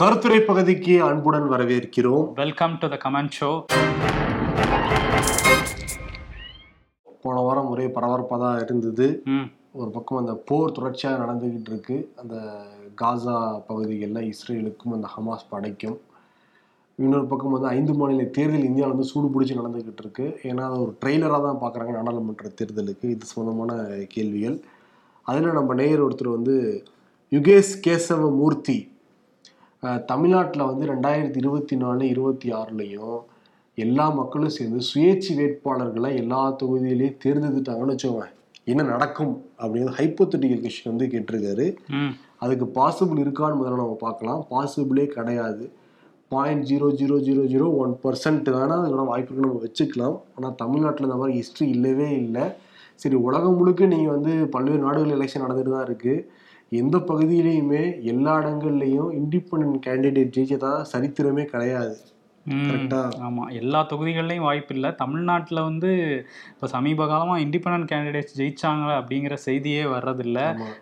கருத்துரை பகுதிக்கு அன்புடன் வரவேற்கிறோம். Welcome to the comment show போன வாரம் ஒரே பரபரப்பாக தான் இருந்தது ஒரு பக்கம் அந்த போர் தொடர்ச்சியாக நடந்துகிட்டு இருக்கு அந்த காசா பகுதிகளில் இஸ்ரேலுக்கும் அந்த ஹமாஸ் படைக்கும். இன்னொரு பக்கம் வந்து ஐந்து மாநில தேர்தல் இந்தியாவில் வந்து சூடு பிடிச்சி நடந்துகிட்டு இருக்கு ஏன்னா அது ஒரு ட்ரெய்லராக தான் பார்க்குறாங்க நாடாளுமன்ற தேர்தலுக்கு. இது சம்பந்தமான கேள்விகள். அதில் நம்ம நேயர் ஒருத்தர் வந்து யுகேஷ் கேசவ மூர்த்தி தமிழ்நாட்டில் வந்து ரெண்டாயிரத்தி இருபத்தி நாலு இருபத்தி ஆறுலையும் எல்லா மக்களும் சேர்ந்து சுயேட்சை வேட்பாளர்களை எல்லா தொகுதியிலையும் தேர்ந்தெடுத்துட்டாங்கன்னு வச்சுக்கோங்க. என்ன நடக்கும் அப்படிங்கிறது ஹைப்போத்தட்டிக்கல் கொஷின் வந்து கேட்டிருக்காரு. அதுக்கு பாசிபிள் இருக்கான்னு முதல்ல நம்ம பார்க்கலாம். பாசிபிளே கிடையாது. Point zero zero zero zero one percent வேணால் அதுக்கான வாய்ப்புகள் நம்ம வச்சுக்கலாம். ஆனால் தமிழ்நாட்டில் இந்த மாதிரி ஹிஸ்ட்ரி இல்லவே இல்லை. சரி உலகம் முழுக்க நீங்கள் வந்து பல்வேறு நாடுகள் எலெக்ஷன் நடந்துட்டு தான் இருக்குது எந்த பகுதியிலையுமே எல்லா இடங்கள்லையும் இண்டிபெண்ட் கேண்டிடேட் ஜெயிச்சதா சரித்திரமே கிடையாது ம், கரெக்டா? ஆமா எல்லா தொகுதிகள்லையும் வாய்ப்பு இல்லை தமிழ்நாட்டில் வந்து இப்போ சமீப காலமா இண்டிபெண்டன்ட் கேண்டிடேட்ஸ் ஜெயிச்சாங்க அப்படிங்கிற செய்தியே வர்றதில்ல.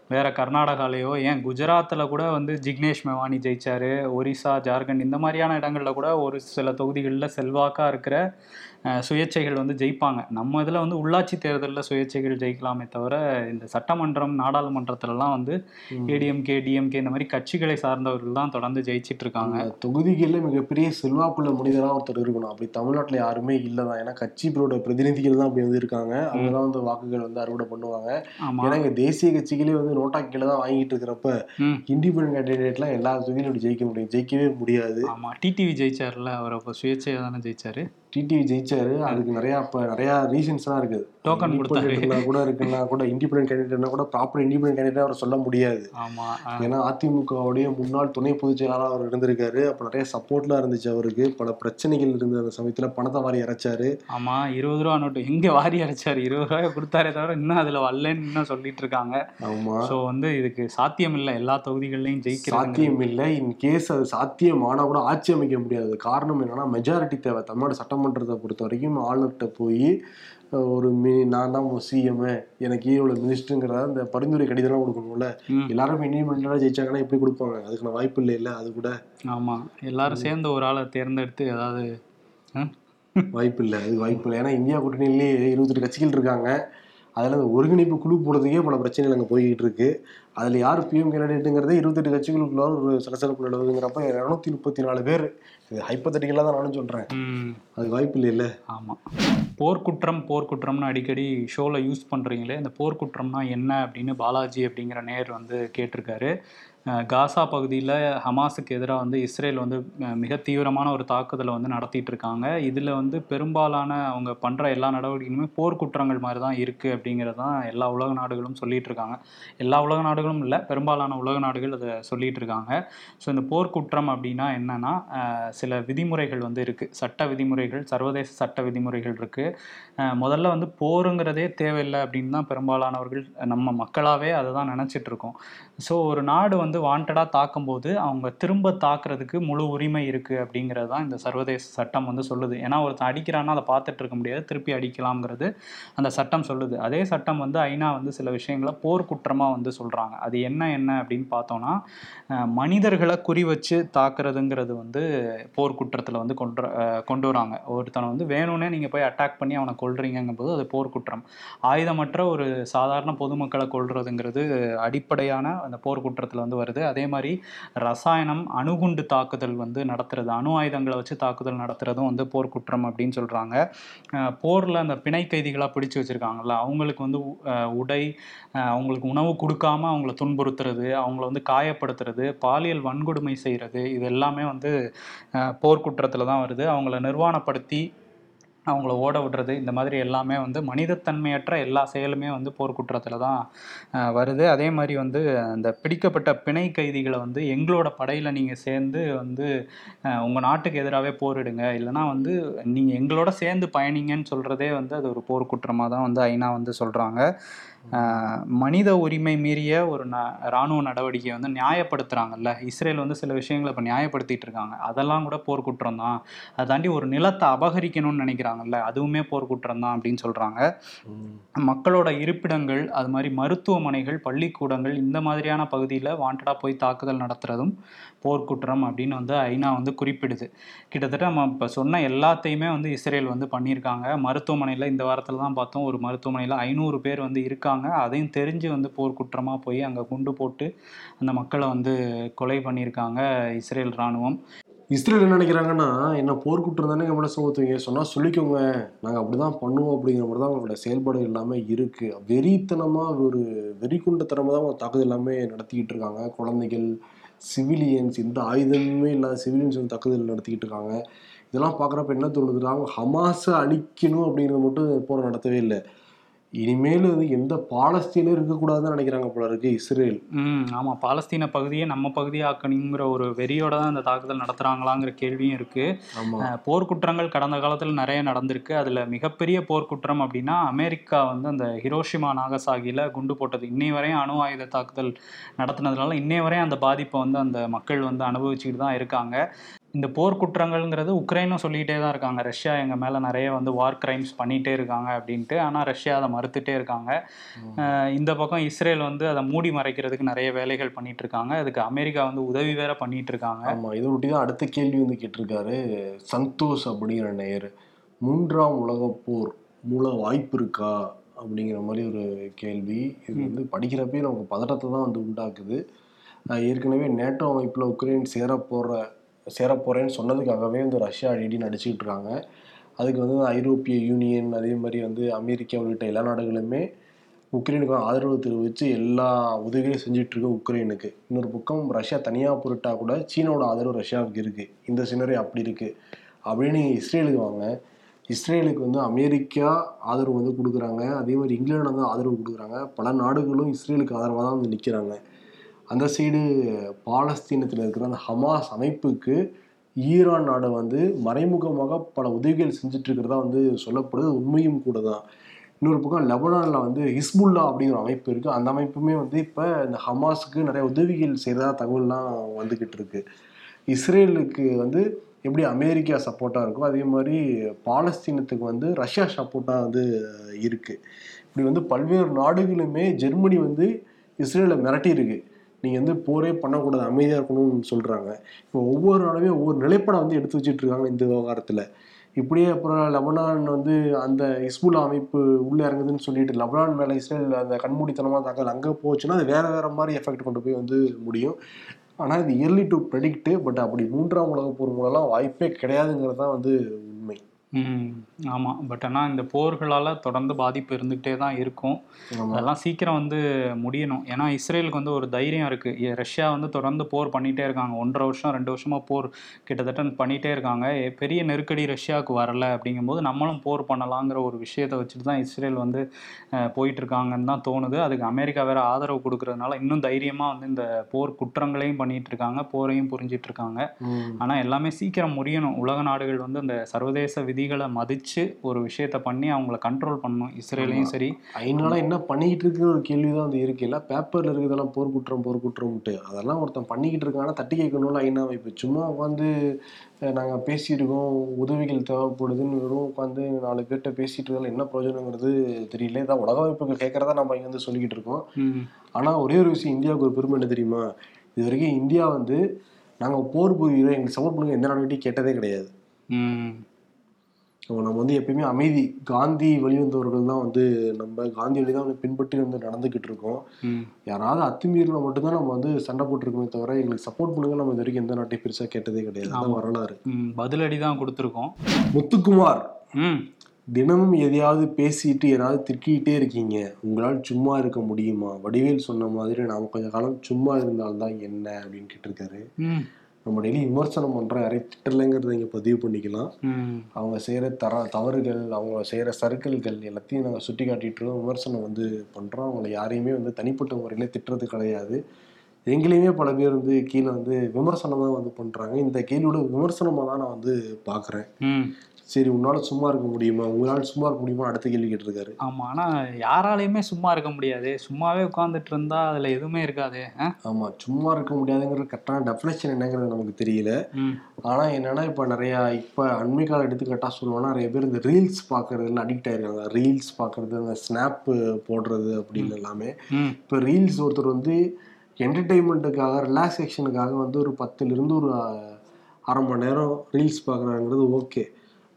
வேற கர்நாடகாலேயோ ஏன் குஜராத்தில் கூட வந்து ஜிக்னேஷ் மெவானி ஜெயிச்சாரு ஒரிசா ஜார்க்கண்ட் இந்த மாதிரியான இடங்கள்ல கூட ஒரு சில தொகுதிகளில் செல்வாக்கா இருக்கிற சுயேட்சைகள் வந்து ஜெயிப்பாங்க. நம்ம இதில் வந்து உள்ளாட்சி தேர்தலில் சுயேட்சைகள் ஜெயிக்கலாமே தவிர இந்த சட்டமன்றம் நாடாளுமன்றத்துலலாம் வந்து. ஏடிஎம்கே டிஎம்கே இந்த மாதிரி கட்சிகளை சார்ந்தவர்கள் தான் தொடர்ந்து ஜெயிச்சிட்டு இருக்காங்க. தொகுதிகளில் மிகப்பெரிய செல்வாக்குள்ள மனிதராக ஒருத்தர் இருக்கணும். அப்படி தமிழ்நாட்டில் யாருமே இல்லை தான். ஏன்னா கட்சிகளோட பிரதிநிதிகள் தான் அப்படி வந்து இருக்காங்க அவங்க தான் வந்து வாக்குகள் வந்து அறுவடை பண்ணுவாங்க. ஏன்னா இங்க தேசிய கட்சிகளே வந்து நோட்டா கீழே தான் வாங்கிட்டு இருக்கிறப்ப இண்டிபெண்ட் கேண்டிடேட்லாம் எல்லா தொகுதியிலும் ஜெயிக்க முடியும். ஜெயிக்கவே முடியாது. ஆமா. டிடிவி ஜெயிச்சார்ல அவர் அப்போ சுயேட்சையா தானே ஜெயிச்சாரு? டிடிவி ஜெயிச்சாரு. அதுக்கு நிறைய இப்ப நிறைய ரீசன்ஸ்லாம் இருக்குது. கொடுத்தாரு. Independent கூட இருக்குன்னா கூட இண்டிபெண்ட் கேண்டிடேட்னா கூட ப்ராப்பர் இண்டிபெண்ட் கேண்டிடேட் அவர் சொல்ல முடியாது. ஆமா ஏன்னா அதிமுகவுடைய முன்னாள் துணை பொதுச் செயலாளர் அவர் இருந்திருக்காரு. அப்ப நிறைய சப்போர்ட்லாம் இருந்துச்சு அவருக்கு. பல பிரச்சனைகள் இருந்த அந்த சமயத்துல. பணத்தை வாரி இறைச்சாரு. ஆமா இருபது ரூபா நோட்டு எங்க வாரி அரைச்சாரு இருபது ரூபாய் கொடுத்தாரே தவிர இன்னும் அதுல வரலன்னு இன்னும் சொல்லிட்டு இருக்காங்க. ஆமா. சோ வந்து இதுக்கு சாத்தியம் இல்லை. எல்லா தொகுதிகள்லயும் ஜெயிக்கிறது சாத்தியம் இல்லை. இன் கேஸ் அது சாத்தியம் ஆனா கூட ஆட்சி அமைக்க முடியாது. காரணம் என்னன்னா மெஜாரிட்டி தேவை. தமிழ்நாடு சட்டமன்றத்தை பொறுத்த வரைக்கும் ஆளுநர்கிட்ட போய் ஒரு மி நான் தான் சிஎம் எனக்கு இவ்வளோ மினிஸ்டருங்கிற அந்த பரிந்துரை கடிதம்லாம் கொடுக்கணும்ல. எல்லாரும் இண்டிபெண்டாக ஜெயிச்சாங்கன்னா எப்படி கொடுப்பாங்க? அதுக்கான வாய்ப்பு இல்லை இல்லை அது கூட. ஆமா. எல்லாரும் சேர்ந்து ஒரு ஆளை தேர்ந்தெடுத்து ஏதாவது வாய்ப்பு இல்லை அது வாய்ப்பு இல்லை. ஏன்னா இந்தியா கூட்டணியிலேயே இருபத்தெட்டு கட்சிகள் இருக்காங்க. அதில் அந்த ஒருங்கிணைப்பு குழு போடுறதுக்கே பல பிரச்சனைகள் அங்கே போய்கிட்டு இருக்கு. அதில் யார் பிஎம் கேண்டிடேட்டுங்கிறதே இருபத்தெட்டு கட்சிகளுக்குள்ள ஒரு சலசலப்பு நிலவுதுங்கிறப்ப இரநூத்தி முப்பத்தி நாலு பேர். இது ஹைப்பத்தட்டிக்கலாக தான் நானும் சொல்கிறேன் அது வாய்ப்பு இல்லை இல்லை. ஆமா. போர்க்குற்றம் போர்க்குற்றம்னு அடிக்கடி ஷோவில் யூஸ் பண்ணுறீங்களே இந்த போர்க்குற்றம்னா என்ன அப்படின்னு பாலாஜி அப்படிங்கிற நேர் வந்து கேட்டிருக்காரு. காசா பகுதியில் ஹமாஸுக்கு எதிராக வந்து இஸ்ரேல் வந்து மிக தீவிரமான ஒரு தாக்குதலை வந்து நடத்திட்டு இருக்காங்க. இதில் வந்து பெரும்பாலான அவங்க பண்ணுற எல்லா நடவடிக்கைகளுமே போர்க்குற்றங்கள் மாதிரி தான் இருக்குது அப்படிங்கிறது தான் எல்லா உலக நாடுகளும் சொல்லிட்டு இருக்காங்க. எல்லா உலக நாடுகளும் இல்லை பெரும்பாலான உலக நாடுகள் அதை சொல்லிட்டு இருக்காங்க ஸோ இந்த போர்க்குற்றம் அப்படின்னா என்னன்னா சில விதிமுறைகள் வந்து இருக்குது சட்ட விதிமுறைகள் சர்வதேச சட்ட விதிமுறைகள் இருக்குது முதல்ல வந்து போருங்கிறதே தேவையில்லை அப்படின்னு தான் பெரும்பாலானவர்கள் நம்ம மக்களாகவே அதை தான் நினச்சிட்டு இருக்கோம் ஸோ ஒரு நாடு வந்து வாண்டடாக தாக்கும்போது அவங்க திரும்ப தாக்குறதுக்கு முழு உரிமை இருக்குது அப்படிங்கிறது தான் இந்த சர்வதேச சட்டம் வந்து சொல்லுது. ஏன்னா ஒருத்தன் அடிக்கிறான்னா அதை பார்த்துட்டு இருக்க முடியாது. திருப்பி அடிக்கலாம்ங்கிறது அந்த சட்டம் சொல்லுது. அதே சட்டம் வந்து ஐநா வந்து சில விஷயங்களை போர்க்குற்றமாக வந்து சொல்கிறாங்க அது என்ன என்ன அப்படின்னு பார்த்தோன்னா மனிதர்களை குறி வச்சு தாக்குறதுங்கிறது வந்து போர்க்குற்றத்தில் வந்து கொண்டு கொண்டு வராங்க. ஒருத்தனை வந்து வேணும்னே நீங்கள் போய் அட்டாக் பண்ணி அவனை கொல்றீங்கங்கும்போது அது போர்க்குற்றம் ஆயுதமற்ற ஒரு சாதாரண பொதுமக்களை கொள்றதுங்கிறது அடிப்படையான அந்த போர்க்குற்றத்தில் வந்து வருது. அதே மாதிரி ரசாயனம் அணுகுண்டு தாக்குதல் வந்து நடத்துறது அணு ஆயுதங்களை வச்சு தாக்குதல் நடத்துறதும் வந்து போர்க்குற்றம் அப்படின்னு சொல்கிறாங்க போரில் அந்த பிணை கைதிகளாக பிடிச்சு வச்சுருக்காங்கல்ல அவங்களுக்கு வந்து உடை அவங்களுக்கு உணவு கொடுக்காம அவங்கள துன்புறுத்துறது அவங்கள வந்து காயப்படுத்துறது பாலியல் வன்கொடுமை செய்கிறது இது எல்லாமே வந்து போர்க்குற்றத்தில் தான் வருது. அவங்கள நிர்வாணப்படுத்தி அவங்கள ஓட விடுறது இந்த மாதிரி எல்லாமே வந்து மனிதத்தன்மையற்ற எல்லா செயலுமே வந்து போர்க்குற்றத்தில் தான் வருது. அதே மாதிரி வந்து அந்த பிடிக்கப்பட்ட பிணை கைதிகளை வந்து எங்களோட படையில் நீங்கள் சேர்ந்து வந்து உங்கள் நாட்டுக்கு எதிராகவே போரிடுங்க. இல்லைனா வந்து நீங்கள் எங்களோட சேர்ந்து பயணிங்கன்னு சொல்கிறதே வந்து அது ஒரு போர்க்குற்றமாக தான் வந்து ஐநா வந்து சொல்கிறாங்க மனித உரிமை மீறிய ஒரு ந இராணுவ நடவடிக்கையை வந்து நியாயப்படுத்துகிறாங்கல்ல இஸ்ரேல் வந்து சில விஷயங்களை இப்போ நியாயப்படுத்திட்டு இருக்காங்க. அதெல்லாம் கூட போர்க்குற்றம் தான். அதை தாண்டி ஒரு நிலத்தை அபகரிக்கணும்னு நினைக்கிறாங்கல்ல. அதுவுமே போர்க்குற்றம் தான் அப்படின்னு சொல்கிறாங்க. மக்களோட இருப்பிடங்கள் அது மாதிரி மருத்துவமனைகள் பள்ளிக்கூடங்கள் இந்த மாதிரியான பகுதியில் வாண்டடாக போய் தாக்குதல் நடத்துறதும் போர்க்குற்றம் அப்படின்னு வந்து ஐநா வந்து குறிப்பிடுது. கிட்டத்தட்ட நம்ம இப்போ சொன்ன எல்லாத்தையுமே வந்து இஸ்ரேல் வந்து பண்ணியிருக்காங்க. மருத்துவமனையில் இந்த வாரத்தில் தான் பார்த்தோம். ஒரு மருத்துவமனையில் ஐநூறு பேர் வந்து இருக்காங்க. அதையும் தெரிஞ்சு வந்து போர்க்குற்றமாக போய் அங்கே குண்டு போட்டு அந்த மக்களை வந்து கொலை பண்ணியிருக்காங்க இஸ்ரேல் இராணுவம். இஸ்ரேல் என்ன நினைக்கிறாங்கன்னா என்ன போர்க்குற்றம் தானே நம்மள சுமத்துவீங்க? சொன்னால் சொல்லிக்கோங்க. நாங்கள் அப்படி தான் பண்ணுவோம் அப்படிங்கிற மாதிரி தான் அவங்களோட செயல்பாடு எல்லாமே இருக்குது வெறித்தனமாக ஒரு வெறிக்குண்டத்தனமா தான் அவங்க தாக்குதல் எல்லாமே நடத்திக்கிட்டு இருக்காங்க. குழந்தைகள் சிவிலியன்ஸ் எந்த ஆயுதமுமே இல்லாத சிவிலியன்ஸ் வந்து தாக்குதல் நடத்திக்கிட்டு இருக்காங்க. இதெல்லாம் பார்க்குறப்ப என்ன தோணுதுன்னா அவங்க ஹமாஸை அழிக்கணும் அப்படிங்கிறது மட்டும் போற நடத்தவே இல்லை. இனிமேல் வந்து எந்த பாலஸ்தீனும் இருக்கக்கூடாதுன்னு நினைக்கிறாங்க போல இருக்கு இஸ்ரேல். ம் ஆமாம் பாலஸ்தீன பகுதியை நம்ம பகுதியாக்கணுங்கிற ஒரு வெறியோட தான் இந்த தாக்குதல் நடத்துகிறாங்களாங்கிற கேள்வியும் இருக்குது போர்க்குற்றங்கள் கடந்த காலத்தில் நிறைய நடந்திருக்கு. அதில் மிகப்பெரிய போர்க்குற்றம் அப்படின்னா அமெரிக்கா வந்து அந்த ஹிரோஷிமா நாகசாகியில் குண்டு போட்டது. இன்னை வரையும் அணு ஆயுத தாக்குதல் நடத்தினதுனால இன்னை வரையும் அந்த பாதிப்பை வந்து அந்த மக்கள் வந்து அனுபவிச்சுக்கிட்டு தான் இருக்காங்க. இந்த போர்க்குற்றங்கள்ங்கிறது உக்ரைனும் சொல்லிக்கிட்டே தான் இருக்காங்க. ரஷ்யா எங்கள் மேலே நிறைய வந்து வார் கிரைம்ஸ் பண்ணிகிட்டே இருக்காங்க அப்படின்ட்டு. ஆனால் ரஷ்யா அதை மறுத்துட்டே இருக்காங்க. இந்த பக்கம் இஸ்ரேல் வந்து அதை மூடி மறைக்கிறதுக்கு நிறைய வேலைகள் பண்ணிட்டு இருக்காங்க. அதுக்கு அமெரிக்கா வந்து உதவி வேற பண்ணிட்டு இருக்காங்க. ஆமா இதை ஒட்டி தான் அடுத்த கேள்வி வந்து கேட்டிருக்காரு. சந்தோஷ் அப்படிங்கிற நேயர் மூன்றாம் உலகப் போர் மூல வாய்ப்பு இருக்கா அப்படிங்கிற மாதிரி ஒரு கேள்வி. இது வந்து படிக்கிறப்பே நமக்கு பதட்டத்தை தான் வந்து உண்டாக்குது. ஏற்கனவே நேட்டோ அமைப்பில் உக்ரைன் சேர போற சேரப்போகிறேன்னு சொன்னதுக்காகவே வந்து ரஷ்யா அடிடி நடிச்சுக்கிட்டு இருக்காங்க. அதுக்கு வந்து ஐரோப்பிய யூனியன் அதே மாதிரி வந்து அமெரிக்கா உள்ளிட்ட எல்லா நாடுகளுமே உக்ரைனுக்கு ஆதரவு தெரிவித்து எல்லா உதவிகளையும் செஞ்சிட்ருக்கு உக்ரைனுக்கு. இன்னொரு பக்கம் ரஷ்யா தனியாக பொருட்டா கூட சீனாவோட ஆதரவு ரஷ்யாவுக்கு இருக்குது இந்த சினரி அப்படி இருக்குது அப்படின்னு இஸ்ரேலுக்கு வாங்க. இஸ்ரேலுக்கு வந்து அமெரிக்கா ஆதரவு வந்து கொடுக்குறாங்க. அதே மாதிரி இங்கிலாந்து வந்து ஆதரவு கொடுக்குறாங்க. பல நாடுகளும் இஸ்ரேலுக்கு ஆதரவாக தான் வந்து நிற்கிறாங்க அந்த சைடு பாலஸ்தீனத்தில் இருக்கிற அந்த ஹமாஸ் அமைப்புக்கு ஈரான் நாடு வந்து மறைமுகமாக பல உதவிகள் செஞ்சிட்ருக்கிறதா வந்து சொல்லப்படுது. உண்மையும் கூட தான் இன்னொரு பக்கம் லெபனானில் வந்து ஹிஸ்புல்லா அப்படிங்கிற ஒரு அமைப்பு இருக்குது அந்த அமைப்புமே வந்து இப்போ இந்த ஹமாஸுக்கு நிறைய உதவிகள் செய்கிறதா தகவல்லாம் வந்துக்கிட்டு இருக்கு இஸ்ரேலுக்கு வந்து எப்படி அமெரிக்கா சப்போர்ட்டாக இருக்கோ அதே மாதிரி பாலஸ்தீனத்துக்கு வந்து ரஷ்யா சப்போர்ட்டாக வந்து இருக்குது இப்படி வந்து பல்வேறு நாடுகளுமே ஜெர்மனி வந்து இஸ்ரேலை மிரட்டியிருக்கு. நீங்கள் வந்து போரே பண்ணக்கூடாது அமைதியாக இருக்கணும்னு சொல்கிறாங்க இப்போ ஒவ்வொரு நாளுமே ஒவ்வொரு நிலைப்பாடை வந்து எடுத்து வச்சுட்டு இருக்காங்க இந்த விவகாரத்தில். இப்படியே அப்புறம் லெபனான் வந்து அந்த இஸ்புல்லா அமைப்பு உள்ளே இறங்குதுன்னு சொல்லிட்டு லெபனான் மேலே இஸ்ரேல் அந்த கண்மூடித்தனமாக தாக்கல் அங்கே போச்சுன்னா அது வேறு வேறு மாதிரி எஃபெக்ட் கொண்டு போய் வந்து முடியும். ஆனால் இது இயர்லி டு ப்ரெடிக்ட்டு பட் அப்படி மூன்றாம் உலக போர் மூலம்லாம் வாய்ப்பே கிடையாதுங்கிறது தான் வந்து ம் ஆமாம் பட் ஆனால் இந்த போர்களால் தொடர்ந்து பாதிப்பு இருந்துகிட்டே தான் இருக்கும். அதெல்லாம் சீக்கிரம் வந்து முடியணும். ஏன்னா இஸ்ரேலுக்கு வந்து ஒரு தைரியம் இருக்குது ரஷ்யா வந்து தொடர்ந்து போர் பண்ணிகிட்டே இருக்காங்க. ஒன்றரை வருஷம் ரெண்டு வருஷமாக போர் கிட்டத்தட்ட பண்ணிகிட்டே இருக்காங்க. பெரிய நெருக்கடி ரஷ்யாவுக்கு வரல அப்படிங்கும்போது நம்மளும் போர் பண்ணலாங்கிற ஒரு விஷயத்தை வச்சுட்டு தான் இஸ்ரேல் வந்து அஹ், போயிட்டு இருக்காங்கன்னு தான் தோணுது. அதுக்கு அமெரிக்கா வேற ஆதரவு கொடுக்கறதுனால இன்னும் தைரியமாக வந்து இந்த போர் குற்றங்களையும் பண்ணிட்டு இருக்காங்க போரையும் ம். ஆனால் எல்லாமே சீக்கிரம் முடியணும். உலக நாடுகள் வந்து அந்த சர்வதேச விதிகளை மதித்து ஒரு விஷயத்த பண்ணி அவங்கள கண்ட்ரோல் பண்ணணும். இஸ்ரேலையும் சரி. ஐநால என்ன பண்ணிக்கிட்டு இருக்கிற ஒரு கேள்வி தான் வந்து இருக்கு. பேப்பர்ல இருக்கிறதெல்லாம் போர் குற்றம் போர் குற்றம்ட்டு அதெல்லாம் ஒருத்தன் பண்ணிக்கிட்டு இருக்காங்கன்னா தட்டி கேட்கணும்ல ஐநா இப்போ சும்மா உட்காந்து நாங்க பேசியிருக்கோம் உதவிகள் தேவைப்படுதுன்னு வெறும் உட்காந்து நாலு பேர்கிட்ட பேசிட்டு இருந்தாலும் என்ன பிரயோஜனங்கிறது தெரியல. இதான் உலக அமைப்புகள் கேட்கறதா நம்ம இங்க வந்து சொல்லிக்கிட்டு இருக்கோம். ம், ஆனா ஒரே ஒரு விஷயம் இந்தியாவுக்கு ஒரு பெருமை என்ன தெரியுமா? இது வரைக்கும் இந்தியா வந்து நாங்க போர் புரிகிறோம் எங்களுக்கு சப்போர்ட் பண்ணுங்க எந்த நாடுகிட்டையும் கேட்டதே கிடையாது. ம், நம்ம வந்து எப்பயுமே அமைதி காந்தி வழிவந்தவர்கள் தான் வந்து நம்ம காந்தி வழி தான் வந்து பின்பற்றி வந்து நடந்துக்கிட்டு இருக்கோம். யாராவது அத்துமீறினா மட்டும்தான் நம்ம வந்து சண்டை போட்டிருக்கோமே தவிர எங்களுக்கு சப்போர்ட் பண்ணுங்க. நம்ம இது வரைக்கும் எந்த நாட்டையும் பெருசா கேட்டதே கிடையாது. அதான் வரலாறு. பதிலடி தான் கொடுத்துருக்கோம். முத்துக்குமார் தினமும் எதையாவது பேசிட்டு யாராவது திட்டிகிட்டே இருக்கீங்க. உங்களால் சும்மா இருக்க முடியுமா? வடிவேல் சொன்ன மாதிரி நாம கொஞ்ச காலம் சும்மா இருந்தால்தான் என்ன அப்படின்னு கேட்டிருக்காரு. நம்ம டெய்லி விமர்சனம் பண்றோம் யாரையும் திட்டலைங்கிறத இங்க பதிவு பண்ணிக்கலாம். அவங்க செய்கிற தர தவறுகள் அவங்க செய்கிற சறுக்கல்கள் எல்லாத்தையும் நாங்கள் சுட்டி காட்டிட்டு விமர்சனம் வந்து பண்ணுறோம் அவங்கள யாரையுமே வந்து தனிப்பட்ட முறையில் திட்டுறது கிடையாது. எங்களையுமே பல பேர் வந்து கீழே வந்து விமர்சனம் தான் வந்து பண்றாங்க. இந்த கேள்வியோட விமர்சனமா தான் நான் வந்து பாக்குறேன் ம். சரி உன்னால சும்மா இருக்க முடியுமா? உங்களால சும்மா இருக்க முடியுமா? அடுத்த கேள்வி கேட்டிருக்காரு. ஆமா ஆனா யாராலையுமே சும்மா இருக்க முடியாது. சும்மாவே உட்காந்துட்டு இருந்தா அதுல எதுவுமே இருக்காது? ஆமா சும்மா இருக்க முடியாதுங்கிற கரெக்டான டெஃபினேஷன் என்னங்கிறது நமக்கு தெரியல. ம். ஆனா என்னன்னா இப்ப நிறைய இப்ப அண்மை கால எடுத்துக்கிட்டா சொல்லுவோம்னா நிறைய பேர் இந்த ரீல்ஸ் பாக்குறதுல அடிக்ட் ஆயிருக்காங்க. ரீல்ஸ் பாக்குறது அந்த ஸ்னாப் போடுறது அப்படின்னு எல்லாமே. இப்போ ரீல்ஸ் ஒருத்தர் வந்து என்டர்டெயின்மெண்ட்டுக்காக ரிலாக்ஸேஷனுக்காக வந்து ஒரு பத்துலேருந்து ஒரு அரை மணி நேரம் ரீல்ஸ் பார்க்குறாங்கிறது ஓகே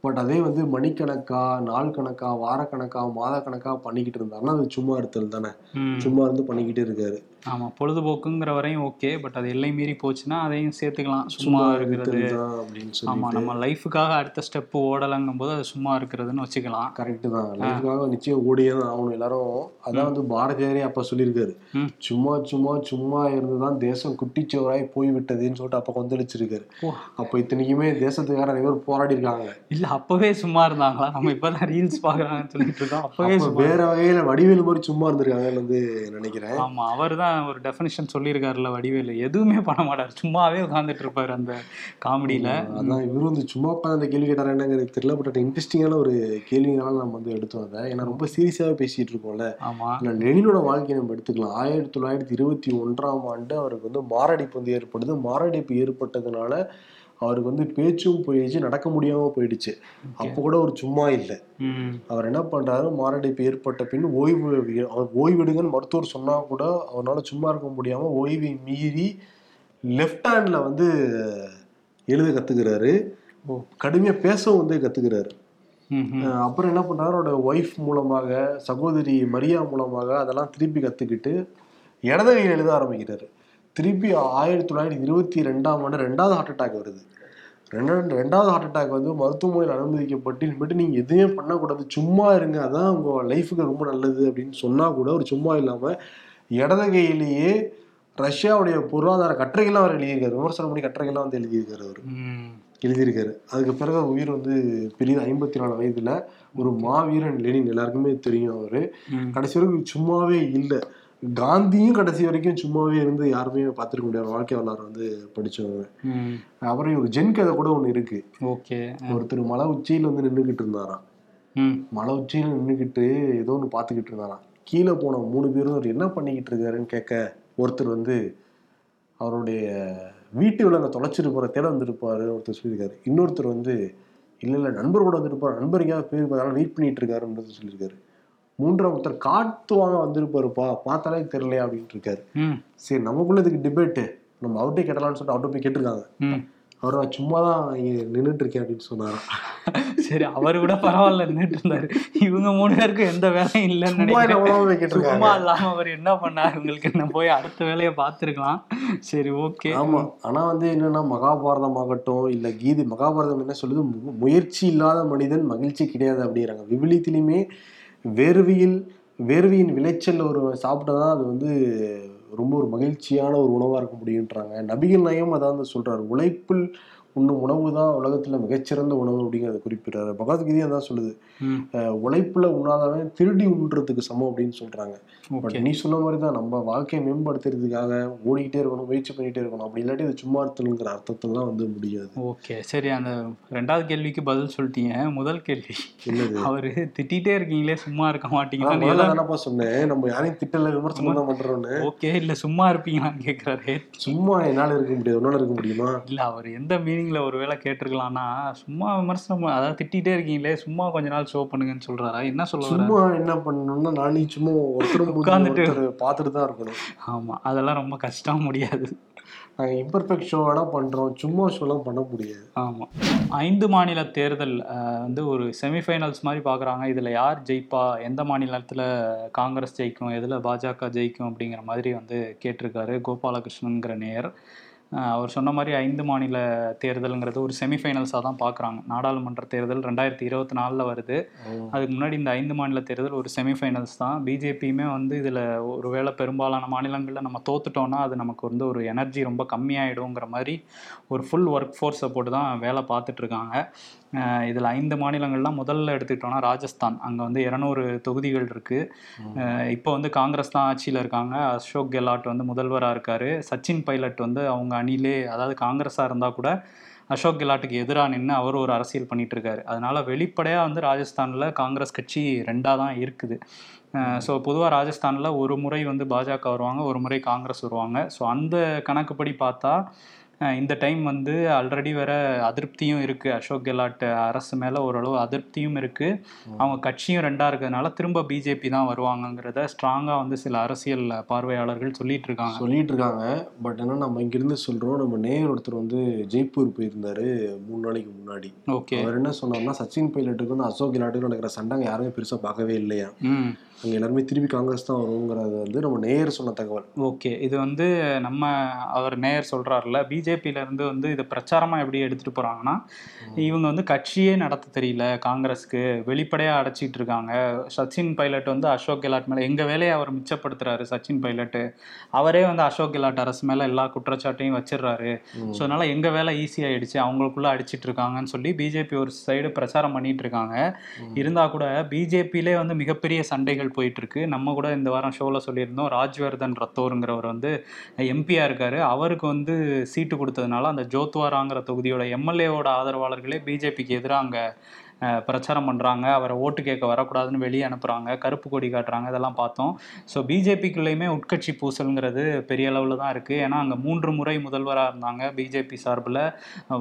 பட் அதே வந்து மணிக்கணக்கா நாள் கணக்கா வாரக்கணக்கா மாத கணக்கா பண்ணிக்கிட்டு இருந்தாருன்னா அது சும்மா இருத்தல் தானே. சும்மா இருந்து பண்ணிக்கிட்டே இருக்காரு. ஆமா பொழுதுபோக்குங்கிற வரையும் ஓகே பட் அது எல்லை மீறி போச்சுன்னா அதையும் சேர்த்துக்கலாம். சும்மா இருக்கிறது. தான் அப்படின்னு ஆமா சொல்லி நம்ம லைஃபுக்காக அடுத்த ஸ்டெப் ஓடலங்கும் போது அது சும்மா இருக்கிறதுன்னு வச்சுக்கலாம். கரெக்டு தான். லைஃப்காக நிச்சயம் ஓடியே தான் ஆகணும் எல்லாரும். அதான் வந்து பாரதியாரே அப்ப சொல்லியிருக்காரு. சும்மா சும்மா சும்மா இருந்துதான் தேசம் குட்டிச்சோராய் போய்விட்டதுன்னு சொல்லிட்டு அப்ப கொந்தளிச்சிருக்காரு. அப்ப இத்தனைக்குமே தேசத்துக்காக நிறைய பேர் போராடி இருக்காங்க. இல்ல அப்பவே சும்மா இருந்தாங்களா? நம்ம இப்பதான் ரீல்ஸ் பாக்குறாங்கன்னு சொல்லிட்டு இருக்கோம். அப்பவே வேற வகையில வடிவேலு மாதிரி சும்மா இருந்திருக்காங்கன்னு வந்து நினைக்கிறேன். ஆமா அவர் தான் ஒரு டெஃபினிஷன் சொல்லியிருக்காருல்ல வடிவேலு. எதுவுமே பண்ண மாட்டார். சும்மாவே உட்காந்துட்டு இருப்பாரு அந்த காமெடியில. அதான் இவரு வந்து சும்மா உட்காந்து அந்த கேள்வி கேட்டாரு என்னங்கிறது தெரியல பட் இன்ட்ரெஸ்டிங்கான ஒரு கேள்வினால நம்ம வந்து எடுத்தோம் அதை. ஏன்னா ரொம்ப சீரியஸாவே பேசிட்டு இருக்கோம்ல. ஆமா. ஆனா லெனினோட வாழ்க்கையை நம்ம எடுத்துக்கலாம். ஆயிரத்தி தொள்ளாயிரத்தி இருபத்தி ஒன்றாம் ஆண்டு அவருக்கு வந்து மாரடைப்பு வந்து ஏற்படுது. மாரடைப்பு ஏற்பட்டதுனால அவருக்கு வந்து பேச்சும் போயிடுச்சு நடக்க முடியாம போயிடுச்சு. அப்போ கூட ஒரு சும்மா இல்லை. அவர் என்ன பண்றாரு? மாரடைப்பு ஏற்பட்ட பின் ஓய்வு அவர் ஓய்வெடுங்கன்னு மருத்துவர் சொன்னா கூட அவரால் சும்மா இருக்க முடியாம ஓய்வை மீறி லெஃப்ட் ஹேண்ட்ல வந்து எழுத கத்துக்கிறாரு. ஓ. கடுமையா பேசவும் வந்து. அஹ் அப்புறம் என்ன பண்றாரு? அவரோட ஒய்ஃப் மூலமாக சகோதரி மரியா மூலமாக அதெல்லாம் திருப்பி கத்துக்கிட்டு இடது கையில் எழுத ஆரம்பிக்கிறாரு. திருப்பி ஆயிரத்தி தொள்ளாயிரத்தி இருபத்தி ரெண்டாம் ஆண்டு ரெண்டாவது ஹார்ட் அட்டாக் வருது. ரெண்டாவது ரெண்டாவது ஹார்ட் அட்டாக் வந்து மருத்துவமனையில் அனுமதிக்கப்பட்டு இனிமேட்டு நீங்கள் எதுவுமே பண்ணக்கூடாது சும்மா இருங்க அதான் உங்கள் லைஃபுக்கு ரொம்ப நல்லது அப்படின்னு சொன்னால் கூட ஒரு சும்மா இல்லாமல் இடது கையிலேயே ரஷ்யாவுடைய பொருளாதார கட்டுரைகள்லாம் அவர் எழுதியிருக்காரு. விமர்சனம் பண்ணி கட்டுரைகள்லாம் வந்து எழுதியிருக்காரு அவர். எழுதியிருக்காரு. அதுக்கு பிறகு உயிர் வந்து பெரிய ஐம்பத்தி நாலு வயதுல ஒரு மாவீரன் லெனின் எல்லாருக்குமே தெரியும் அவரு. கடைசி வரைக்கும் சும்மாவே இல்லை. காந்தியும் கடைசி வரைக்கும் சும்மாவே இருந்து யாருமே பார்த்துருக்க முடியாது வாழ்க்கை வரலாறு வந்து படிச்சவங்க. அப்புறம் ஒரு ஜென் கதை கூட ஒன்று இருக்கு. ஓகே. ஒருத்தர் மலை உச்சியில வந்து நின்றுக்கிட்டு இருந்தாராம். மலை உச்சியில நின்றுக்கிட்டு ஏதோ ஒன்று பார்த்துக்கிட்டு இருந்தாராம். கீழே போன மூணு பேரும் அவர் என்ன பண்ணிக்கிட்டு இருக்காருன்னு கேட்க ஒருத்தர் வந்து அவருடைய வீட்டு விலங்கை தொலைச்சிட்டு போற தேட வந்துருப்பாரு ஒருத்தர் சொல்லியிருக்காரு. இன்னொருத்தர் வந்து இல்லை இல்லை நண்பர் கூட வந்துருப்பாரு. நண்பர் எங்கேயாவது போயிருப்பாரு. வெயிட் பண்ணிட்டு இருக்காருன்றது சொல்லியிருக்காரு. மூன்றாம் ஒருத்தர் காத்து வாங்க வந்திருப்பாருப்பா பார்த்தாலே தெரியலையா அப்படின்ட்டு இருக்காரு. சரி நமக்குள்ள இதுக்கு டிபேட்டு நம்ம அவர்கிட்ட கேட்டலாம்னு சொல்லிட்டு அவர்கிட்ட போய் கேட்டிருக்காங்க. அவர் நான் சும்மா தான் நின்றுட்டு இருக்கேன் அப்படின்னு சொன்னாராம் சரி அவர் கூட பரவாயில்ல நின்றுட்டு இருந்தாரு. இவங்க மூணு பேருக்கு எந்த வேலையும் இல்லைன்னு சும்மா இல்லாம அவர் என்ன பண்ணார்? உங்களுக்கு என்ன போய் அடுத்த வேலையை பார்த்துருக்கலாம். சரி ஓகே. ஆமா. ஆனா வந்து என்னன்னா மகாபாரதம் ஆகட்டும் இல்ல கீதை மகாபாரதம் என்ன சொல்லுது? முயற்சி இல்லாத மனிதன் மகிழ்ச்சி கிடையாது அப்படிங்கிறாங்க. விவிலியத்திலுமே வேர்வியில் வேர்வியின் விளைச்சல் ஒரு சாப்பிட்டதான் அது வந்து ரொம்ப ஒரு மகிழ்ச்சியான ஒரு உணவாக இருக்க முடியுன்றாங்க நபிகள் நயம் அதான் வந்து சொல்கிறார் உழைப்பில் உண்ணும் உணவு தான் உலகத்துல மிகச்சிறந்த உணவு அப்படிங்கிறத குறிப்பிடுறாரு. பகவத்கீதையும் அதான் சொல்லுது. உழைப்புல உண்ணாதவன் திருடி உண்றதுக்கு சமம் அப்படின்னு சொல்றாங்க. பட் நீ சொன்ன மாதிரி தான் நம்ம வாழ்க்கையை மேம்படுத்துறதுக்காக ஓடிக்கிட்டே இருக்கணும் முயற்சி பண்ணிட்டே இருக்கணும். அப்படி இல்லாட்டி இது சும்மா இருத்தலுங்கிற அர்த்தத்தெல்லாம் வந்து முடியாது. ஓகே. சரி அந்த ரெண்டாவது கேள்விக்கு பதில் சொல்லிட்டீங்க. முதல் கேள்வி. அவரு திட்டிகிட்டே இருக்கீங்களே சும்மா இருக்க மாட்டீங்களா சொன்னேன்? நம்ம யாரையும் திட்டல விமர்சனம் தான் பண்றோம்னு. ஓகே இல்ல சும்மா இருப்பீங்களான்னு கேக்குறாரு. சும்மா என்னால இருக்க முடியாது. உன்னால இருக்க முடியுமா? இல்ல அவர் எந்த மீனிங்ல ஒருவேளை கேட்டிருக்கலாம்னா சும்மா விமர்சனம் அதாவது திட்டிகிட்டே இருக்கீங்களே சும்மா கொஞ்ச நாள் ஷோ பண்ணுங்கன்னு சொல்றாரா? என்ன சொல்ல சும்மா என்ன பண்ணணும்னா நானே சும்மா ஒருத்தர் உட்கார்ந்துட்டு. ஒருத்தர் பார்த்துட்டு தான் இருக்கணும். ஆமா அதெல்லாம் ரொம்ப கஷ்டம் முடியாது. நாங்க இம்பர்ஃபெக்ட் ஷோ வேணா பண்றோம். சும்மா ஷோலாம் பண்ண முடியாது. ஆமா. ஐந்து மாநில தேர்தல் வந்து ஒரு செமிஃபைனல்ஸ் மாதிரி பார்க்குறாங்க. இதில் யார் ஜெயிப்பா? எந்த மாநிலத்தில் காங்கிரஸ் ஜெயிக்கும்? எதில் பாஜக ஜெயிக்கும் அப்படிங்கிற மாதிரி வந்து கேட்டிருக்காரு கோபாலகிருஷ்ணன்கிற நேயர். அவர் சொன்ன மாதிரி ஐந்து மாநில தேர்தலுங்கிறது ஒரு செமிஃபைனல்ஸாக தான் பார்க்குறாங்க நாடாளுமன்ற தேர்தல் ரெண்டாயிரத்தி இருபத்தி நாலில் வருது. அதுக்கு முன்னாடி இந்த ஐந்து மாநில தேர்தல் ஒரு செமிஃபைனல்ஸ் தான். பிஜேபியுமே வந்து இதில் ஒருவேளை பெரும்பாலான மாநிலங்களில் நம்ம தோத்துட்டோம்னா அது நமக்கு வந்து ஒரு எனர்ஜி ரொம்ப கம்மியாயிடுங்கிற மாதிரி ஒரு ஃபுல் ஒர்க் ஃபோர்ஸை போட்டு தான் வேலை பார்த்துட்டு இருக்காங்க. இதில் ஐந்து மாநிலங்கள்லாம் முதல்ல எடுத்துக்கிட்டோம்னா ராஜஸ்தான். அங்கே வந்து இரநூறு தொகுதிகள் இருக்குது இப்போ வந்து காங்கிரஸ் தான் ஆட்சியில் இருக்காங்க. அசோக் கெலாட் வந்து முதல்வராக இருக்கார். சச்சின் பைலட் வந்து அவங்க அணிலே அதாவது காங்கிரஸாக இருந்தால் கூட அசோக் கெலாட்டுக்கு எதிராக நின்று அவர் ஒரு அரசியல் பண்ணிட்டு இருக்காரு. அதனால வெளிப்படையாக வந்து ராஜஸ்தானில் காங்கிரஸ் கட்சி ரெண்டாக தான் இருக்குது. ஸோ பொதுவாக ராஜஸ்தானில் ஒரு முறை வந்து பாஜக வருவாங்க ஒரு முறை காங்கிரஸ் வருவாங்க. ஸோ அந்த கணக்குப்படி பார்த்தா இந்த டைம் வந்து ஆல்ரெடி வேற அதிருப்தியும் இருக்கு. அசோக் கெலாட் அரசு மேல ஓரளவு அதிருப்தியும் இருக்கு. அவங்க கட்சியும் ரெண்டா இருக்கிறதுனால திரும்ப பிஜேபி தான் வருவாங்கங்கிறத ஸ்ட்ராங்கா வந்து சில அரசியல் பார்வையாளர்கள் சொல்லிட்டு இருக்காங்க. சொல்லிட்டு இருக்காங்க. பட் என்ன நம்ம இங்கிருந்து சொல்றோம். நம்ம நேயர் ஒருத்தர் வந்து ஜெய்ப்பூர் போயிருந்தாரு மூணு நாளைக்கு முன்னாடி. ஓகே. அவர் என்ன சொன்னார்னா சச்சின் பைலட்டுக்கும் வந்து அசோக் கெலாட்டுக்கும் நடக்கிற சண்டை யாருமே பெருசா பார்க்கவே இல்லையா? அங்க எல்லாருமே திருப்பி காங்கிரஸ் தான் வருங்கிறது வந்து நம்ம நேயர் சொன்ன தகவல். ஓகே. இது வந்து நம்ம அவர் நேயர் சொல்றாருல பிஜேபியில இருந்து வந்து இது பிரச்சாரமா எப்படி எடுத்துட்டு போறாங்கன்னா இவங்க வந்து கட்சியே நடத்த தெரியல காங்கிரஸ்க்கு. வெளிப்படையா அடைச்சிட்டு இருக்காங்க. சச்சின் பைலட் வந்து அசோக் கெலாட் மேல எங்க வேலையை அவர் மிச்சப்படுத்துறாரு சச்சின் பைலட் அவரே வந்து அசோக் கெலாட் அரசு மேல எல்லா குற்றச்சாட்டையும் வச்சிடுறாரு. ஸோ அதனால எங்க வேலை ஈஸி ஆயிடுச்சு அவங்களுக்குள்ள அடிச்சிட்டு இருக்காங்கன்னு சொல்லி பிஜேபி ஒரு சைடு பிரச்சாரம் பண்ணிட்டு இருக்காங்க. இருந்தா கூட பிஜேபியிலே வந்து மிகப்பெரிய சண்டைகள் போயிட்டு இருக்கு நம்ம கூட இந்த வாரம் ஷோல சொல்லியிருந்தோம் ராஜ்வர்தன் ரத்தோருங்கிறவர் வந்து எம்பியா இருக்காரு. அவருக்கு வந்து சீட்டு கொடுத்ததுனால அந்த ஜோத்வாராங்கிற தொகுதியோட எம்எல்ஏவோட ஆதரவாளர்களே பிஜேபிக்கு எதிராக அங்கே பிரச்சாரம் பண்ணுறாங்க அவரை ஓட்டு கேட்க வரக்கூடாதுன்னு வெளியே அனுப்புகிறாங்க கருப்பு கொடி காட்டுறாங்க. இதெல்லாம் பார்த்தோம். ஸோ பிஜேபிக்குள்ளேயுமே உட்கட்சி பூசல்ங்கிறது பெரிய அளவில் தான் இருக்குது ஏன்னா அங்கே மூன்று முறை முதல்வராக இருந்தாங்க பிஜேபி சார்பில்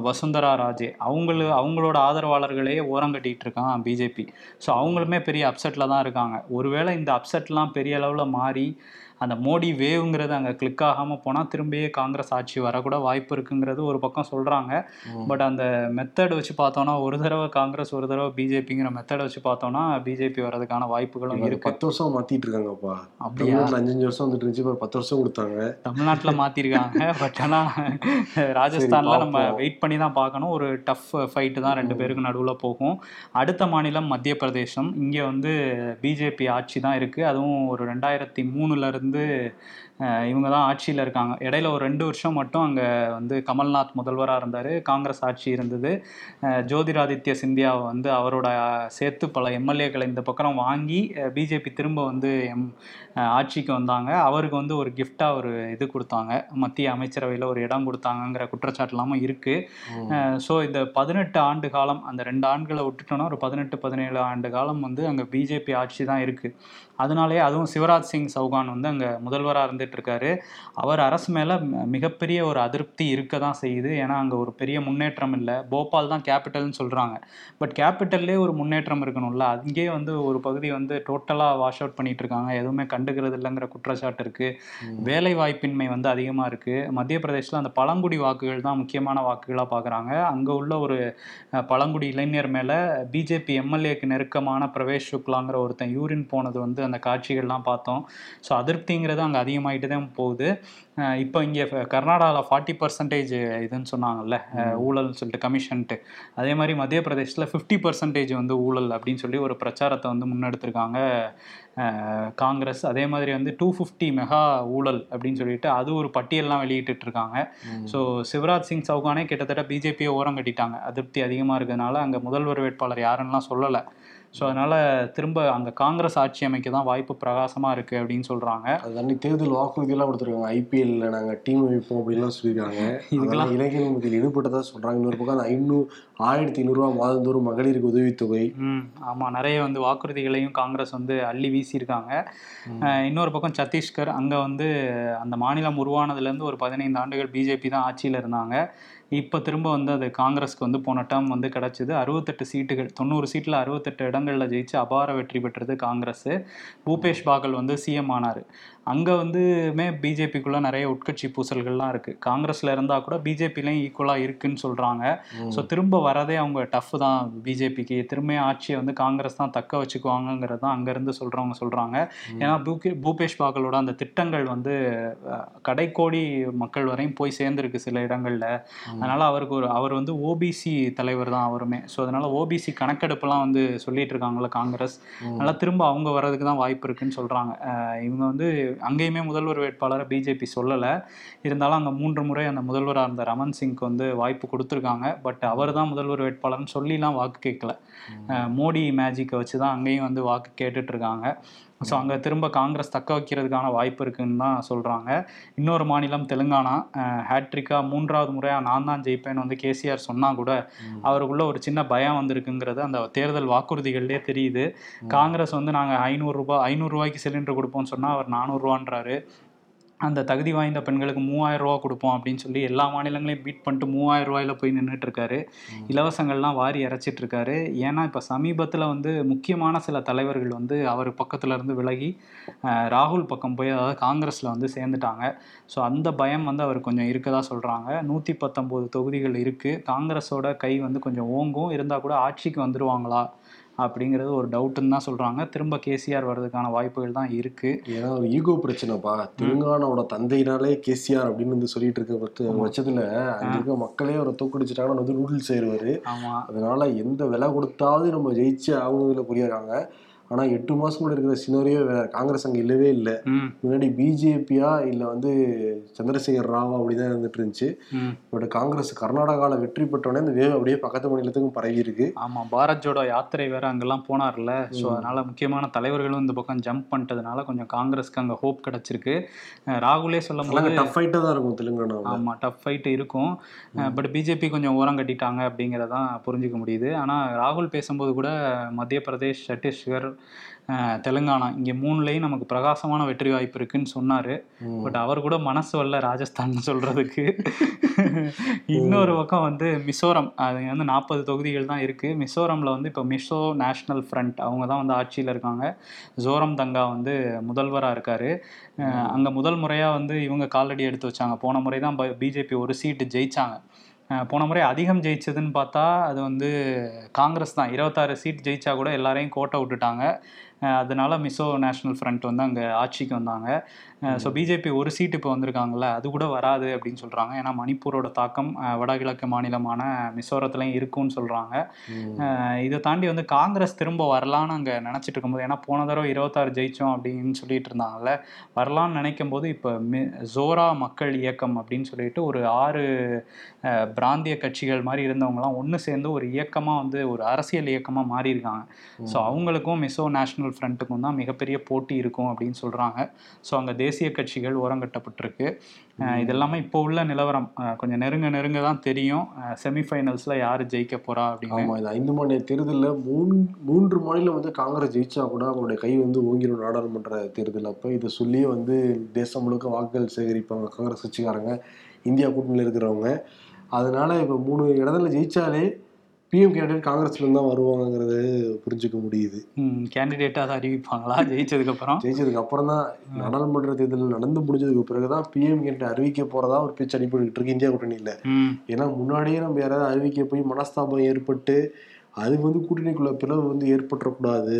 வசுந்தரா ராஜே. அவங்களு அவங்களோட ஆதரவாளர்களே ஓரங்கட்டிட்டு இருக்கான் பிஜேபி. ஸோ அவங்களுமே பெரிய அப்செட்டில் தான் இருக்காங்க. ஒருவேளை இந்த அப்செட்லாம் பெரிய அளவில் மாறி அந்த மோடி வேவ்ங்கிறது அங்கே கிளிக் ஆகாமல் போனால் திரும்பியே காங்கிரஸ் ஆட்சி வரக்கூட வாய்ப்பு இருக்குங்கிறது ஒரு பக்கம் சொல்கிறாங்க பட் அந்த மெத்தட் வச்சு பார்த்தோன்னா ஒரு தடவை காங்கிரஸ் ஒரு தடவை பிஜேபிங்கிற மெத்தட் வச்சு பார்த்தோன்னா பிஜேபி வர்றதுக்கான வாய்ப்புகளும் இருக்கு. பத்து வருஷம் மாத்திட்டு இருக்காங்கப்பா. அப்படியா? தமிழ்நாட்டுல அஞ்சு அஞ்சு வருஷம் வந்துட்டு இருந்துச்சு இப்ப பத்து வருஷம் கொடுத்தாங்க. தமிழ்நாட்டில் மாத்திருக்காங்க. பட் ஆனால் ராஜஸ்தான்ல நம்ம. வெயிட் பண்ணி தான் பார்க்கணும். ஒரு டஃப் ஃபைட்டு தான் ரெண்டு பேருக்கு நடுவில் போகும். அடுத்த மாநிலம் மத்திய பிரதேசம் இங்கே வந்து பிஜேபி ஆட்சி தான் இருக்குது அதுவும் ஒரு ரெண்டாயிரத்தி மூணுல அஹ், இவங்க தான் ஆட்சியில் இருக்காங்க. இடையில ஒரு ரெண்டு வருஷம் மட்டும் அங்கே வந்து கமல்நாத் முதல்வராக இருந்தார். காங்கிரஸ் ஆட்சி இருந்தது. ஜோதிராதித்ய சிந்தியாவை வந்து அவரோட சேர்த்து பல எம்எல்ஏக்களை இந்த பக்கம் வாங்கி பிஜேபி திரும்ப வந்து எம் ஆட்சிக்கு வந்தாங்க. அவருக்கு வந்து ஒரு கிஃப்டாக ஒரு இது கொடுத்தாங்க. மத்திய அமைச்சரவையில் ஒரு இடம் கொடுத்தாங்கங்கிற குற்றச்சாட்டு இல்லாமல் இருக்குது ஸோ இந்த பதினெட்டு ஆண்டு காலம் அந்த ரெண்டு ஆண்டுகளை விட்டுட்டோம்னா ஒரு பதினெட்டு பதினேழு ஆண்டு காலம் வந்து அங்கே பிஜேபி ஆட்சி தான் இருக்குது அதனாலேயே அதுவும் சிவராஜ் சிங் சௌகான் வந்து அங்கே முதல்வராக இருந்துட்டு இருக்காரு அவர் அரசு மேலே மிகப்பெரிய ஒரு அதிருப்தி இருக்க தான் செய்யுது. ஏன்னா அங்கே ஒரு பெரிய முன்னேற்றம் இல்லை. போபால் தான் கேபிட்டல்னு சொல்கிறாங்க பட் கேபிட்டல்லே ஒரு முன்னேற்றம் இருக்கணும்ல. அங்கேயே வந்து ஒரு பகுதி வந்து டோட்டலாக வாஷ் அவுட் பண்ணிட்டு இருக்காங்க எதுவுமே கண்டுக்கிறது இல்லைங்கிற குற்றச்சாட்டு இருக்குது வேலை வாய்ப்பின்மை வந்து அதிகமாக இருக்குது மத்திய பிரதேசில் அந்த பழங்குடி வாக்குகள் தான் முக்கியமான வாக்குகளாக பார்க்குறாங்க அங்கே உள்ள ஒரு பழங்குடி இளைஞர் மேலே பிஜேபி எம்எல்ஏக்கு நெருக்கமான பிரவேஷ் சுக்லாங்கிற ஒருத்தன் யூரின் போனது வந்து அந்த காட்சிகள்லாம் பார்த்தோம். ஸோ அதிருப்திங்கிறது அங்கே அதிகமாகிட்டு தான் போகுது. இப்போ இங்கே கர்நாடகாவில் ஃபார்ட்டி பர்சன்டேஜ் இதுன்னு சொன்னாங்கல்ல ஊழல்னு சொல்லிட்டு கமிஷன்ட்டு அதே மாதிரி மத்திய பிரதேசத்தில் ஃபிஃப்டி பர்சன்டேஜ் வந்து ஊழல் அப்படின்னு சொல்லி ஒரு பிரச்சாரத்தை வந்து முன்னெடுத்திருக்காங்க காங்கிரஸ். அதே மாதிரி வந்து டூ ஃபிஃப்டி மெகா ஊழல் அப்படின்னு சொல்லிட்டு அது ஒரு பட்டியல்லாம் வெளியிட்டு இருக்காங்க ஸோ சிவராஜ் சிங் சௌகானே கிட்டத்தட்ட பிஜேபியை ஓரம் கட்டிட்டாங்க. அதிருப்தி அதிகமாக இருக்கிறதுனால அங்கே முதல்வர் வேட்பாளர் யாருன்னெலாம் சொல்லலை. ஸோ அதனால திரும்ப அங்கே காங்கிரஸ் ஆட்சி அமைக்க தான் வாய்ப்பு பிரகாசமாக இருக்குது அப்படின்னு சொல்கிறாங்க அது அன்னைக்கு தேர்தல் வாக்குறுதியெல்லாம் கொடுத்துருக்காங்க. ஐபிஎல்ல நாங்க டீம் வைப்போம் அப்படின்லாம் சொல்லியிருக்காங்க. இதுக்கெல்லாம் இதெல்லாம் இளைஞர் மத்தியில் ஈடுபட்டதா சொல்றாங்க. இன்னொரு பக்கம் அந்த ஐநூறு ஆயிரத்தி ஐநூறுரூவா மாதந்தோறும் மகளிருக்கு உதவித்தொகை. ம் ஆமாம் நிறைய வந்து வாக்குறுதிகளையும் காங்கிரஸ் வந்து அள்ளி வீசியிருக்காங்க. இன்னொரு பக்கம் சத்தீஸ்கர் அங்கே வந்து அந்த மாநிலம் உருவானதுலேருந்து ஒரு பதினைந்து ஆண்டுகள் பிஜேபி தான் ஆட்சியில் இருந்தாங்க. இப்போ திரும்ப வந்து அது காங்கிரஸ்க்கு வந்து போன டேர்ம் வந்து கிடச்சிது. அறுபத்தெட்டு சீட்டுகள் தொண்ணூறு சீட்டில் அறுபத்தெட்டு இடங்களில் ஜெயிச்சு அபார வெற்றி பெற்றது காங்கிரஸ். பூபேஷ் பாகல் வந்து சிஎம் ஆனார். அங்கே வந்துமே பிஜேபிக்குள்ளே நிறைய உட்கட்சி பூசல்கள்லாம் இருக்குது காங்கிரஸில் இருந்தால் கூட பிஜேபிலையும் ஈக்குவலாக இருக்குன்னு சொல்கிறாங்க ஸோ திரும்ப வரதே அவங்க டஃப் தான் பிஜேபிக்கு. திரும்ப ஆட்சியை வந்து காங்கிரஸ் தான் தக்க வச்சுக்குவாங்கங்கிறது தான் அங்கேருந்து சொல்கிறவங்க சொல்கிறாங்க ஏன்னா பூகே பூபேஷ் பாகலோட அந்த திட்டங்கள் வந்து கடைக்கோடி மக்கள் வரையும் போய் சேர்ந்துருக்கு சில இடங்களில். அதனால் அவருக்கு ஒரு அவர் வந்து ஓபிசி தலைவர் தான் அவருமே. ஸோ அதனால் ஓபிசி கணக்கெடுப்புலாம் வந்து சொல்லிட்டு இருக்காங்கல்ல காங்கிரஸ். அதனால் திரும்ப அவங்க வர்றதுக்கு தான் வாய்ப்பு இருக்குன்னு சொல்கிறாங்க இவங்க வந்து அங்கேயுமே முதல்வர் வேட்பாளரை பிஜேபி சொல்லலை. இருந்தாலும் அங்கே மூன்று முறை அந்த முதல்வராக இருந்த ரமன் சிங்க்கு வந்து வாய்ப்பு கொடுத்துருக்காங்க. பட் அவர் தான் முதல்வர் வேட்பாளர்னு சொல்லிலாம் வாக்கு கேட்கல. மோடி மேஜிக்கை வச்சு தான் அங்கேயும் வந்து வாக்கு கேட்டுட்டு இருக்காங்க. ஸோ அங்கே திரும்ப காங்கிரஸ் தக்க வைக்கிறதுக்கான வாய்ப்பு இருக்குன்னு தான் சொல்கிறாங்க இன்னொரு மாநிலம் தெலுங்கானா. ஹேட்ரிக்கா மூன்றாவது முறையாக நான் தான் ஜெயிப்பேன்னு வந்து கேசிஆர் சொன்னால் கூட அவருக்குள்ள ஒரு சின்ன பயம் வந்திருக்குங்கிறது அந்த தேர்தல் வாக்குறுதிகள்லேயே தெரியுது. காங்கிரஸ் வந்து நாங்கள் ஐநூறுரூபா ஐநூறுரூவாய்க்கு சிலிண்டர் கொடுப்போம்னு சொன்னால் அவர் நானூறுரூவான்றாரு அந்த தகுதி வாய்ந்த பெண்களுக்கு மூவாயிரம் ரூபா கொடுப்போம் அப்படின்னு சொல்லி எல்லா மாநிலங்களையும் பீட் பண்ணிட்டு மூவாயிரம் ரூபாயில போய் நின்றுட்டு இருக்காரு இலவசங்கள்லாம் வாரி இறைச்சிட்டு இருக்காரு ஏன்னா இப்போ சமீபத்தில் வந்து முக்கியமான சில தலைவர்கள் வந்து அவர் பக்கத்துல இருந்து விலகி ராகுல் பக்கம் போய் அதாவது காங்கிரஸில் வந்து சேர்ந்துட்டாங்க. ஸோ அந்த பயம் வந்து அவர் கொஞ்சம் இருக்கதா சொல்கிறாங்க நூற்றி பத்தொம்போது தொகுதிகள் இருக்குது காங்கிரஸோட கை வந்து கொஞ்சம் ஓங்கும். இருந்தால் கூட ஆட்சிக்கு வந்துருவாங்களா? அப்படிங்கிறது ஒரு டவுட்டுன்னு தான் சொல்கிறாங்க திரும்ப கேசிஆர் வர்றதுக்கான வாய்ப்புகள் தான் இருக்குது ஏன்னா ஒரு ஈகோ பிரச்சனைப்பா. தெலுங்கானாவோட தந்தையினாலே கேசிஆர் அப்படின்னு வந்து சொல்லிட்டு இருக்க பட்ச- பட்சத்துல அங்க இருக்க மக்களே அவரை தோக்கடிச்சிட்டாங்கன்னா வந்து நூடுல்ஸ் செய்வாரு ஆமாம் அதனால எந்த விலை கொடுத்தாவது நம்ம ஜெயிச்சு ஆகணுங்கிறதுல புரியாங்க ஆனா எட்டு மாசம் கூட இருக்கிற சினோரியோ காங்கிரஸ் அங்க இல்லவே இல்லை. முன்னாடி பிஜேபியா இல்ல வந்து சந்திரசேகர் ராவா அப்படிதான் இருந்துட்டு இருந்துச்சு பட் காங்கிரஸ் கர்நாடகாவில் வெற்றி பெற்றோடனே இந்த வேவ் அப்படியே பக்கத்து மாநிலத்துக்கும் பரவி இருக்கு. ஆமாம் பாரத் ஜோடோ யாத்திரை வேற அங்கெல்லாம் போனார்ல. ஸோ அதனால முக்கியமான தலைவர்களும் இந்த பக்கம் ஜம்ப் பண்ணிட்டதுனால கொஞ்சம் காங்கிரஸ்க்கு அங்கே ஹோப் கிடச்சிருக்கு. ராகுலே சொல்லும் போது டஃப் ஃபைட்டாக தான் இருக்கும் தெலுங்கானாவில். ஆமாம் டஃப் ஃபைட் இருக்கும். பட் பிஜேபி கொஞ்சம் ஓரம் கட்டிட்டாங்க அப்படிங்கிறதான் புரிஞ்சுக்க முடியுது. ஆனால் ராகுல் பேசும்போது கூட மத்திய பிரதேஷ் சத்தீஸ்கர் தெலுங்கானா. இங்கே மூணுலேயும் நமக்கு பிரகாசமான வெற்றி வாய்ப்பு இருக்குன்னு சொன்னார். பட் அவர் கூட மனசு வரல ராஜஸ்தான் சொல்றதுக்கு. இன்னொரு பக்கம் வந்து மிசோரம். அது வந்து நாற்பது தொகுதிகள் தான் இருக்கு. மிசோரம்ல வந்து இப்போ மிசோ நேஷனல் ஃப்ரண்ட் அவங்க தான் வந்து ஆட்சியில் இருக்காங்க. ஜோரம் தங்கா வந்து முதல்வராக இருக்காரு. அங்க முதல் முறையா வந்து இவங்க காலடி எடுத்து வச்சாங்க. போன முறை தான் பிஜேபி ஒரு சீட்டு ஜெயிச்சாங்க. அஹ் போன முறை அதிகம் ஜெயிச்சதுன்னு பார்த்தா அது வந்து காங்கிரஸ் தான். இருபத்தாறு சீட் ஜெயிச்சா கூட எல்லாரையும் கோட்டை விட்டுட்டாங்க. அதனால மிசோ நேஷனல் ஃப்ரண்ட் வந்து அங்கே ஆட்சிக்கு வந்தாங்க. ஸோ பிஜேபி ஒரு சீட் இப்போ வந்திருக்காங்கல்ல அது கூட வராது அப்படின்னு சொல்கிறாங்க ஏன்னா மணிப்பூரோட தாக்கம் வடகிழக்கு மாநிலமான மிசோரத்துலையும் இருக்கும்னு சொல்கிறாங்க இதை தாண்டி வந்து காங்கிரஸ் திரும்ப வரலான்னு அங்கே நினச்சிட்டு இருக்கும்போது ஏன்னா போன தடவை இருபத்தாறு ஜெயிச்சோம் அப்படின்னு சொல்லிட்டு இருந்தாங்கல்ல வரலான்னு நினைக்கும் போது இப்போ மி ஜோரா மக்கள் இயக்கம் அப்படின்னு சொல்லிட்டு ஒரு ஆறு பிராந்திய கட்சிகள் மாதிரி இருந்தவங்கலாம் ஒன்று சேர்ந்து ஒரு இயக்கமாக வந்து ஒரு அரசியல் இயக்கமாக மாறி இருக்காங்க ஸோ அவங்களுக்கும் மிசோ நேஷனல் ஃப்ரண்ட்டுக்கும் தான் மிகப்பெரிய போட்டி இருக்கும் அப்படின்னு சொல்கிறாங்க ஸோ அங்கே தேசிய கட்சிகள் ஓரங்கட்டப்பட்டிருக்கு அஹ், இது எல்லாமே இப்போ உள்ள நிலவரம். கொஞ்சம் நெருங்க நெருங்க தான் தெரியும். செமிஃபைனல்ஸில் யார் ஜெயிக்க போறா அப்படின்னு. இந்த ஐந்து மாநில தேர்தலில் மூணு மூன்று மாநிலம் வந்து காங்கிரஸ் ஜெயிச்சா கூட அவங்களுடைய கை வந்து ஓங்கிடும் நாடாளுமன்ற தேர்தல். அப்போ இதை சொல்லியே வந்து தேசம் முழுக்க வாக்குகள் சேகரிப்பாங்க காங்கிரஸ் கட்சிக்காரங்க இந்தியா கூட்டணியில் இருக்கிறவங்க. அதனால இப்போ மூணு இடத்துல ஜெயிச்சாலே பிஎம் கேண்டிடேட் காங்கிரஸ்ல இருந்து தான் வருவாங்கங்கிறது புரிஞ்சுக்க முடியுது. கேண்டிடேட்டாக அதை அறிவிப்பாங்களா? ஜெயிச்சதுக்கப்புறம்? ஜெயிச்சதுக்கு அப்புறம் தான் நாடாளுமன்ற தேர்தல் நடந்து முடிஞ்சதுக்கு பிறகுதான் பிஎம் கேண்டிடேட் அறிவிக்க போறதா ஒரு பேச்சு அடிப்பட்டு இருக்கு. இந்தியா கூட்டணியில். ஏன்னா முன்னாடியே நம்ம யாராவது அறிவிக்க போய் மனஸ்தாபம் ஏற்பட்டு அது வந்து கூட்டணிக்குள்ள பிளவு வந்து ஏற்பட்டுறக்கூடாது.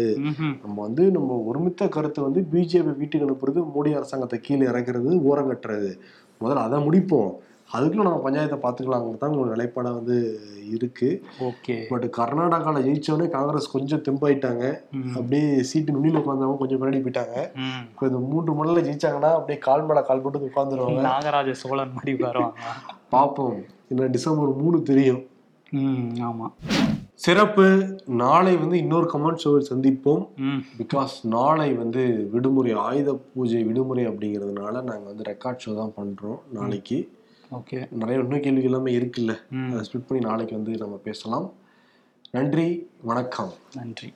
நம்ம வந்து நம்ம ஒருமித்த கருத்தை வந்து பிஜேபி வீட்டுக்கு அனுப்புறது மோடி அரசாங்கத்தை கீழே இறக்குறது ஓரம் கட்டுறது. முதல்ல அதை முடிப்போம். அதுக்குள்ள நம்ம பஞ்சாயத்தை பார்த்துக்கலாங்கிறது தான் உங்களோட நிலைப்பாடாக வந்து இருக்கு. ஓகே. பட் கர்நாடகாவில் ஜெயிச்சோடனே காங்கிரஸ் கொஞ்சம் தெம்பாயிட்டாங்க. அப்படியே சீட்டு நுனியில் உட்காந்தவங்க கொஞ்சம் பின்னாடி போயிட்டாங்க. இப்போ இந்த மூன்று மணில ஜெயிச்சாங்கன்னா அப்படியே கால் மேல கால் போட்டு உட்காந்துருவாங்க. நாகராஜ சோழன் மாதிரி உட்காருவாங்க பார்ப்போம் இன்னும் டிசம்பர் மூணு தெரியும். ம் ஆமா. சிறப்பு நாளை வந்து இன்னொரு கமெண்ட் ஷோவில் சந்திப்போம். பிகாஸ் நாளை வந்து விடுமுறை ஆயுத பூஜை விடுமுறை அப்படிங்கிறதுனால நாங்கள் வந்து ரெக்கார்ட் ஷோ தான் பண்ணுறோம் நாளைக்கு. ஓகே. நிறைய இன்னும் கேள்வி எல்லாமே இருக்குல்ல. அதை ஸ்பிட் பண்ணி நாளைக்கு வந்து நம்ம பேசலாம். நன்றி வணக்கம். நன்றி.